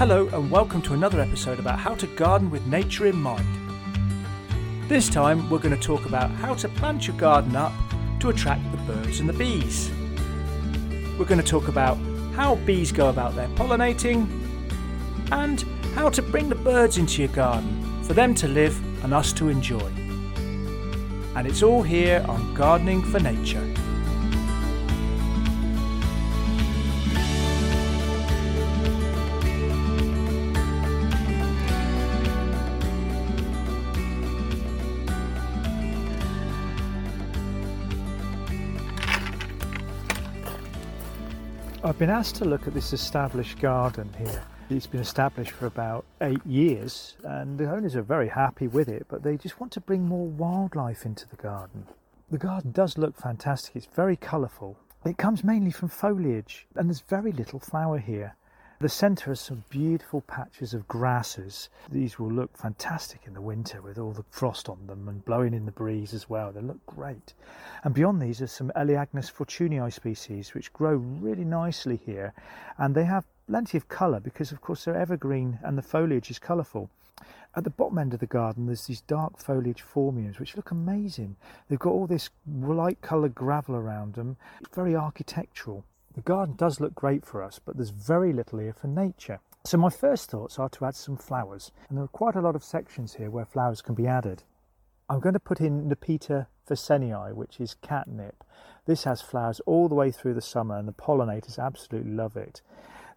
Hello, and welcome to another episode about how to garden with nature in mind. This time, we're going to talk about how to plant your garden up to attract the birds and the bees. We're going to talk about how bees go about their pollinating and how to bring the birds into your garden for them to live and us to enjoy. And it's all here on Gardening for Nature. I've been asked to look at this established garden here. It's been established for about eight years, and the owners are very happy with it, but they just want to bring more wildlife into the garden. The garden does look fantastic, it's very colourful. It comes mainly from foliage, and there's very little flower here. The centre has some beautiful patches of grasses. These will look fantastic in the winter with all the frost on them and blowing in the breeze as well. They look great. And beyond these are some Elaeagnus fortunei species which grow really nicely here and they have plenty of colour because of course they're evergreen and the foliage is colourful. At the bottom end of the garden, there's these dark foliage phormiums which look amazing. They've got all this light coloured gravel around them, very architectural. The garden does look great for us, but there's very little here for nature. So my first thoughts are to add some flowers, and there are quite a lot of sections here where flowers can be added. I'm going to put in Nepeta faassenii, which is catnip. This has flowers all the way through the summer, and the pollinators absolutely love it.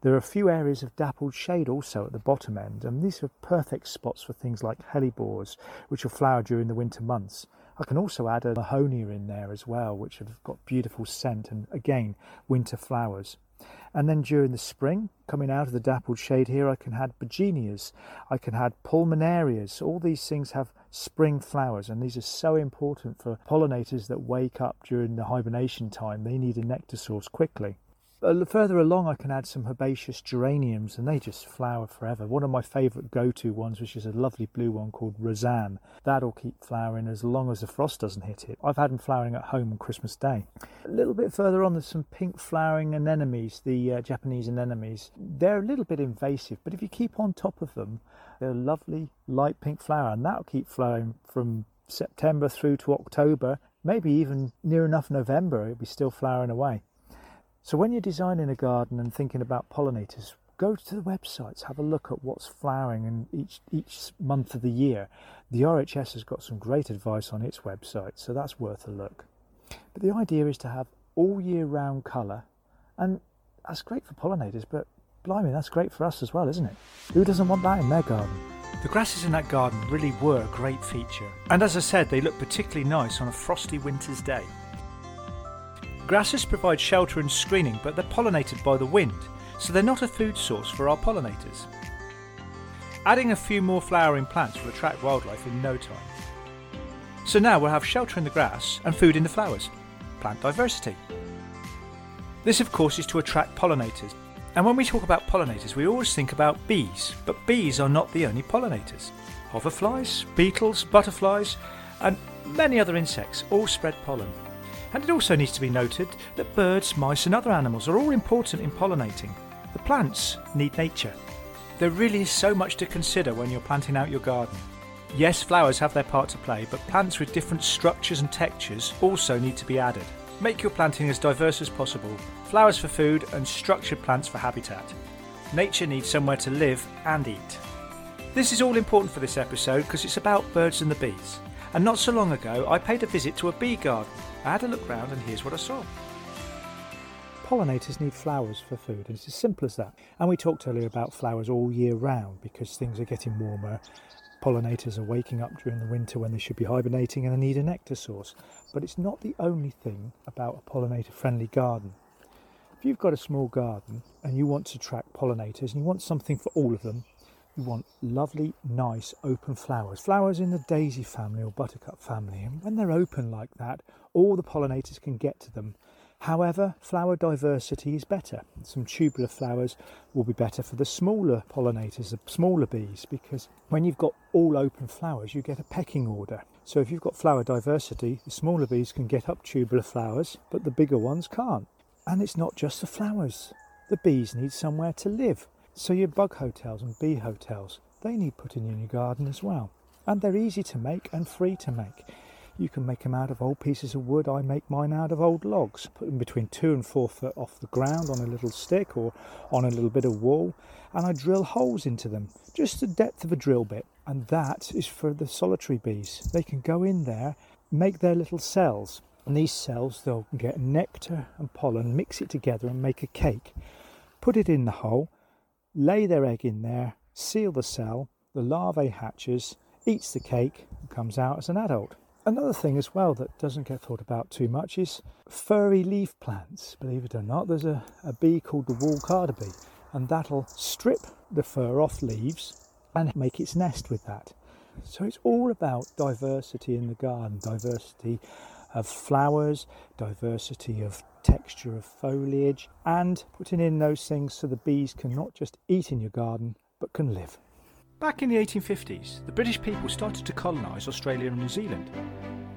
There are a few areas of dappled shade also at the bottom end, and these are perfect spots for things like hellebores, which will flower during the winter months. I can also add a mahonia in there as well, which have got beautiful scent and again winter flowers. And then during the spring, coming out of the dappled shade here, I can add bergenias, I can add pulmonarias. All these things have spring flowers, and these are so important for pollinators that wake up during the hibernation time. They need a nectar source quickly. Uh, further along, I can add some herbaceous geraniums, and they just flower forever. One of my favourite go-to ones, which is a lovely blue one called Rozanne, that'll keep flowering as long as the frost doesn't hit it. I've had them flowering at home on Christmas Day. A little bit further on, there's some pink flowering anemones, the uh, Japanese anemones. They're a little bit invasive, but if you keep on top of them, they're a lovely light pink flower, and that'll keep flowering from September through to October, maybe even near enough November. It'll be still flowering away. So when you're designing a garden and thinking about pollinators, go to the websites, have a look at what's flowering in each each month of the year. The RHS has got some great advice on its website, so that's worth a look. But the idea is to have all year round colour, and that's great for pollinators, but blimey, that's great for us as well, isn't it? Who doesn't want that in their garden? The grasses in that garden really were a great feature, and as I said, they look particularly nice on a frosty winter's day. Grasses provide shelter and screening, but they're pollinated by the wind, so they're not a food source for our pollinators. Adding a few more flowering plants will attract wildlife in no time. So now we'll have shelter in the grass and food in the flowers. Plant diversity. This, of course, is to attract pollinators. And when we talk about pollinators, we always think about bees, but bees are not the only pollinators. Hoverflies, beetles, butterflies, and many other insects all spread pollen. And it also needs to be noted that birds, mice, and other animals are all important in pollinating. The plants need nature. There really is so much to consider when you're planting out your garden. Yes, flowers have their part to play, but plants with different structures and textures also need to be added. Make your planting as diverse as possible flowers for food and structured plants for habitat. Nature needs somewhere to live and eat. This is all important for this episode because it's about birds and the bees. And not so long ago, I paid a visit to a bee garden I had a look round and here's what I saw. Pollinators need flowers for food, and it's as simple as that. And we talked earlier about flowers all year round because things are getting warmer. Pollinators are waking up during the winter when they should be hibernating and they need a nectar source. But it's not the only thing about a pollinator friendly garden. If you've got a small garden and you want to attract pollinators and you want something for all of them, you want lovely, nice, open flowers. Flowers in the daisy family or buttercup family. And when they're open like that, all the pollinators can get to them. However, flower diversity is better. Some tubular flowers will be better for the smaller pollinators, the smaller bees, because when you've got all open flowers, you get a pecking order. So if you've got flower diversity, the smaller bees can get up tubular flowers, but the bigger ones can't. And it's not just the flowers. The bees need somewhere to live So your bug hotels and bee hotels, they need putting in your garden as well. And they're easy to make and free to make. You can make them out of old pieces of wood. I make mine out of old logs. Put them between two and four foot off the ground on a little stick or on a little bit of wall, and I drill holes into them, just the depth of a drill bit. And that is for the solitary bees. They can go in there, make their little cells, and these cells they'll get nectar and pollen, mix it together, and make a cake. Put it in the hole, lay their egg in there, seal the cell. The larvae hatches, eats the cake, and comes out as an adult. Another thing as well that doesn't get thought about too much is furry leaf plants. Believe it or not, there's a, a bee called the wool carder bee, and that'll strip the fur off leaves and make its nest with that. So it's all about diversity in the garden, diversity of flowers, diversity of texture of foliage, and putting in those things so the bees can not just eat in your garden but can live. Back in the 1850s, the British people started to colonise Australia and New Zealand,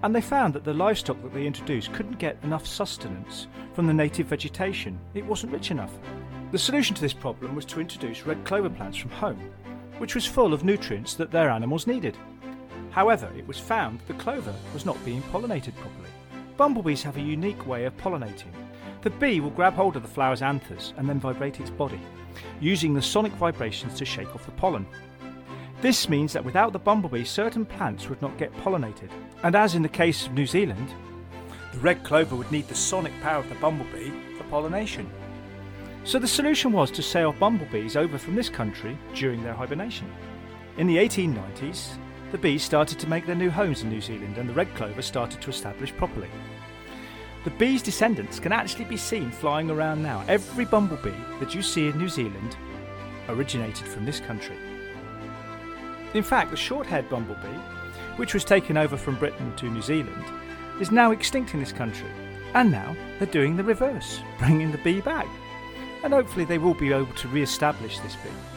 and they found that the livestock that they introduced couldn't get enough sustenance from the native vegetation. It wasn't rich enough. The solution to this problem was to introduce red clover plants from home, which was full of nutrients that their animals needed. However, it was found the clover was not being pollinated properly. Bumblebees have a unique way of pollinating. The bee will grab hold of the flower's anthers and then vibrate its body, using the sonic vibrations to shake off the pollen. This means that without the bumblebee, certain plants would not get pollinated. And as in the case of New Zealand, the red clover would need the sonic power of the bumblebee for pollination. So the solution was to sail bumblebees over from this country during their hibernation. In the 1890s, the bees started to make their new homes in New Zealand and the red clover started to establish properly. The bees' descendants can actually be seen flying around now. Every bumblebee that you see in New Zealand originated from this country. In fact, the short haired bumblebee, which was taken over from Britain to New Zealand, is now extinct in this country. And now they're doing the reverse, bringing the bee back. And hopefully they will be able to re establish this bee.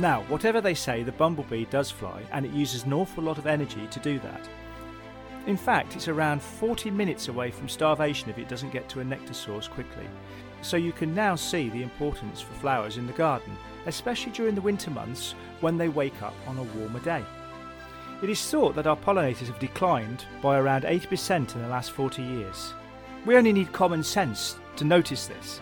Now, whatever they say, the bumblebee does fly, and it uses an awful lot of energy to do that. In fact, it's around 40 minutes away from starvation if it doesn't get to a nectar source quickly. So you can now see the importance for flowers in the garden especially during the winter months when they wake up on a warmer day. It is thought that our pollinators have declined by around 80% in the last 40 years. We only need common sense to notice this.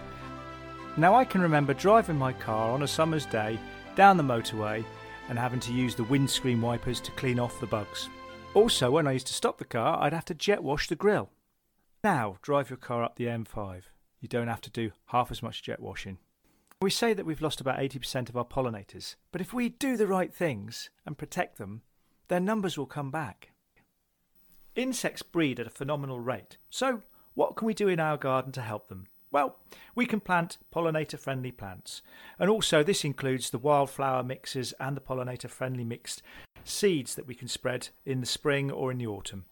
Now, I can remember driving my car on a summer's day down the motorway and having to use the windscreen wipers to clean off the bugs. Also, when I used to stop the car, I'd have to jet wash the grill. Now, drive your car up the M5. You don't have to do half as much jet washing. We say that we've lost about 80% of our pollinators, but if we do the right things and protect them, their numbers will come back. Insects breed at a phenomenal rate, so what can we do in our garden to help them? Well, we can plant pollinator friendly plants, and also this includes the wildflower mixes and the pollinator friendly mixed seeds that we can spread in the spring or in the autumn.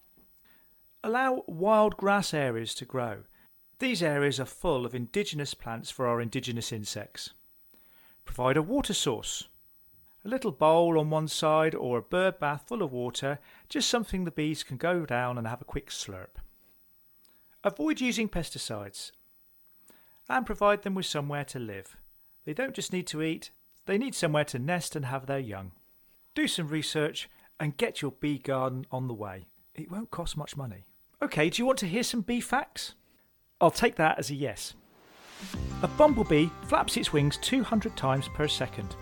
Allow wild grass areas to grow these areas are full of indigenous plants for our indigenous insects. Provide a water source. A little bowl on one side or a bird bath full of water, just something the bees can go down and have a quick slurp. Avoid using pesticides and provide them with somewhere to live. They don't just need to eat, they need somewhere to nest and have their young. Do some research and get your bee garden on the way. It won't cost much money. Okay, do you want to hear some bee facts? I'll take that as a yes. A bumblebee flaps its wings 200 times per second.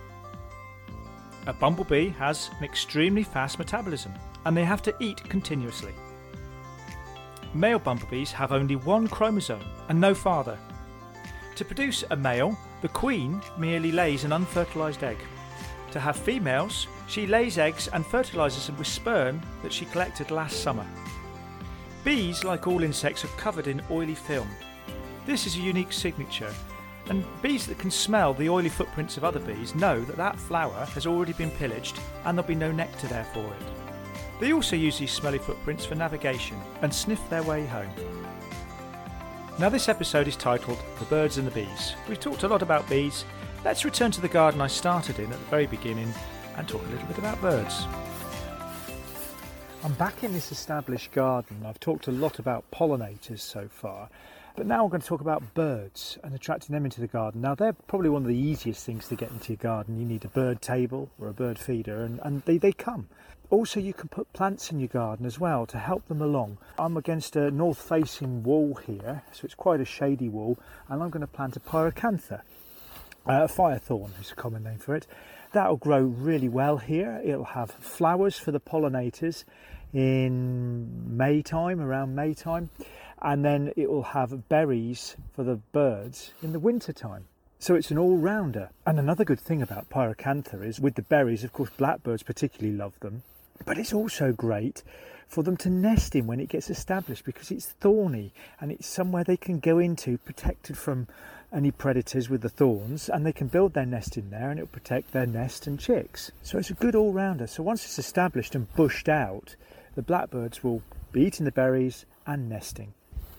A bumblebee has an extremely fast metabolism and they have to eat continuously. Male bumblebees have only one chromosome and no father. To produce a male, the queen merely lays an unfertilised egg. To have females, she lays eggs and fertilises them with sperm that she collected last summer. Bees, like all insects, are covered in oily film. This is a unique signature, and bees that can smell the oily footprints of other bees know that that flower has already been pillaged and there'll be no nectar there for it. They also use these smelly footprints for navigation and sniff their way home. Now, this episode is titled The Birds and the Bees. We've talked a lot about bees. Let's return to the garden I started in at the very beginning and talk a little bit about birds. I'm back in this established garden. I've talked a lot about pollinators so far, But now I'm going to talk about birds and attracting them into the garden. Now, they're probably one of the easiest things to get into your garden. You need a bird table or a bird feeder, and, and they, they come. Also, you can put plants in your garden as well to help them along. I'm against a north facing wall here, so it's quite a shady wall, and I'm going to plant a pyracantha. Uh, firethorn is a common name for it. That'll grow really well here. It'll have flowers for the pollinators in May time, around May time, and then it will have berries for the birds in the winter time. So it's an all rounder. And another good thing about pyracantha is with the berries, of course, blackbirds particularly love them, but it's also great for them to nest in when it gets established because it's thorny and it's somewhere they can go into protected from any predators with the thorns and they can build their nest in there and it'll protect their nest and chicks. So it's a good all rounder. So once it's established and bushed out, the blackbirds will be eating the berries and nesting.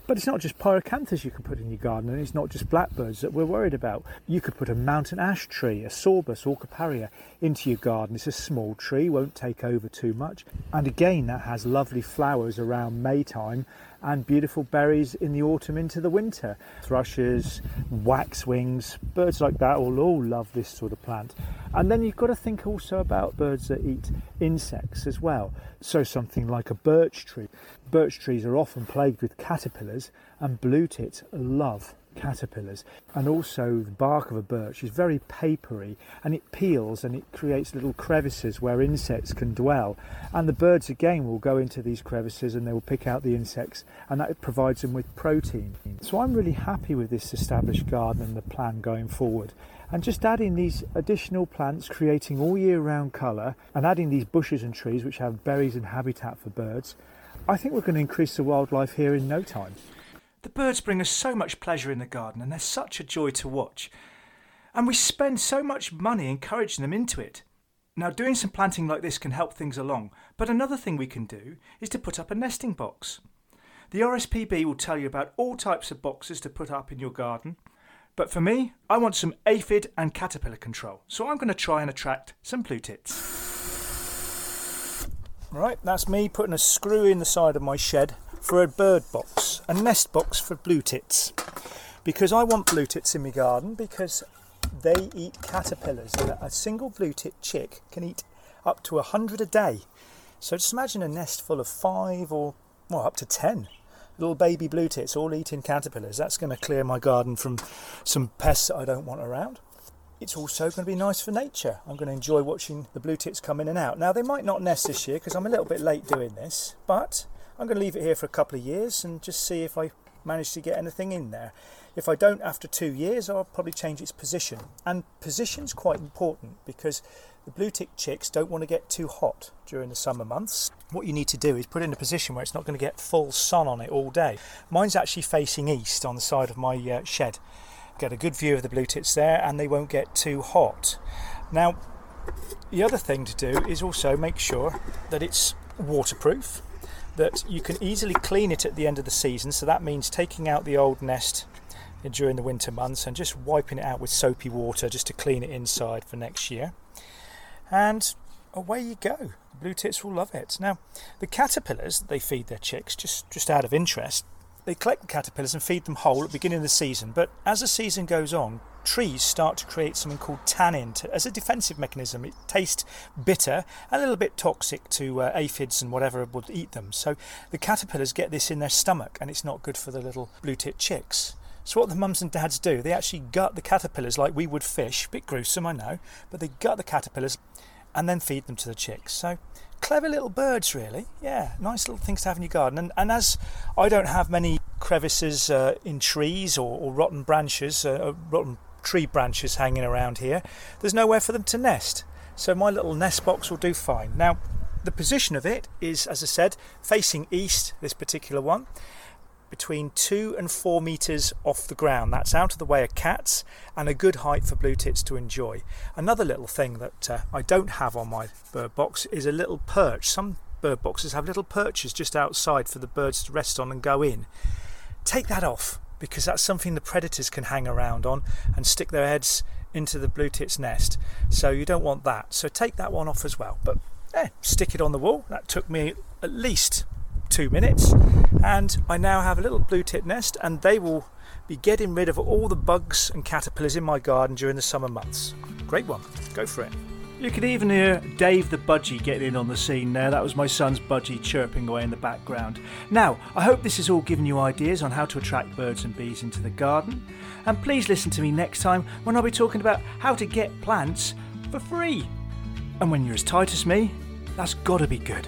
But it's not just pyracanthus you can put in your garden, and it's not just blackbirds that we're worried about. You could put a mountain ash tree, a sorbus or aucuparia, into your garden. It's a small tree, won't take over too much, and again that has lovely flowers around May time and beautiful berries in the autumn into the winter. Thrushes, waxwings, birds like that will all love this sort of plant. And then you've got to think also about birds that eat insects as well. So something like a birch tree. Birch trees are often plagued with caterpillars, and blue tits love caterpillars. And also, the bark of a birch is very papery and it peels and it creates little crevices where insects can dwell. And the birds again will go into these crevices and they will pick out the insects, and that provides them with protein. So, I'm really happy with this established garden and the plan going forward. And just adding these additional plants, creating all year round colour, and adding these bushes and trees which have berries and habitat for birds, I think we're going to increase the wildlife here in no time. The birds bring us so much pleasure in the garden and they're such a joy to watch. And we spend so much money encouraging them into it. Now, doing some planting like this can help things along, but another thing we can do is to put up a nesting box. The RSPB will tell you about all types of boxes to put up in your garden, but for me, I want some aphid and caterpillar control, so I'm going to try and attract some blue tits. Right, that's me putting a screw in the side of my shed for a bird box, a nest box for blue tits. Because I want blue tits in my garden because they eat caterpillars and a single blue tit chick can eat up to a hundred a day. So just imagine a nest full of five or well up to ten little baby blue tits all eating caterpillars. That's going to clear my garden from some pests that I don't want around. It's also going to be nice for nature. I'm going to enjoy watching the blue tits come in and out. Now they might not nest this year because I'm a little bit late doing this, but I'm going to leave it here for a couple of years and just see if I manage to get anything in there. If I don't after two years, I'll probably change its position. And position's quite important because the blue tit chicks don't want to get too hot during the summer months. What you need to do is put it in a position where it's not going to get full sun on it all day. Mine's actually facing east on the side of my uh, shed. Get a good view of the blue tits there and they won't get too hot. Now, the other thing to do is also make sure that it's waterproof that you can easily clean it at the end of the season. So that means taking out the old nest during the winter months and just wiping it out with soapy water just to clean it inside for next year. And away you go. The blue tits will love it. Now, the caterpillars, they feed their chicks just, just out of interest. They collect the caterpillars and feed them whole at the beginning of the season, but as the season goes on, trees start to create something called tannin to, as a defensive mechanism. It tastes bitter, a little bit toxic to uh, aphids and whatever would eat them. So the caterpillars get this in their stomach, and it's not good for the little blue tit chicks. So what the mums and dads do, they actually gut the caterpillars like we would fish. A Bit gruesome, I know, but they gut the caterpillars and then feed them to the chicks. So clever little birds, really. Yeah, nice little things to have in your garden. And, and as I don't have many crevices uh, in trees or, or rotten branches, uh, uh rotten tree branches hanging around here, there's nowhere for them to nest. So my little nest box will do fine. Now, the position of it is, as I said, facing east, this particular one, between two and four metres off the ground. That's out of the way of cats and a good height for blue tits to enjoy. Another little thing that uh, I don't have on my bird box is a little perch. Some bird boxes have little perches just outside for the birds to rest on and go in. Take that off because that's something the predators can hang around on and stick their heads into the blue tit's nest. So you don't want that. So take that one off as well. But eh, stick it on the wall. That took me at least two minutes, and I now have a little blue tit nest, and they will be getting rid of all the bugs and caterpillars in my garden during the summer months. Great one, go for it. You could even hear Dave the Budgie getting in on the scene there. That was my son's Budgie chirping away in the background. Now, I hope this has all given you ideas on how to attract birds and bees into the garden. And please listen to me next time when I'll be talking about how to get plants for free. And when you're as tight as me, that's gotta be good.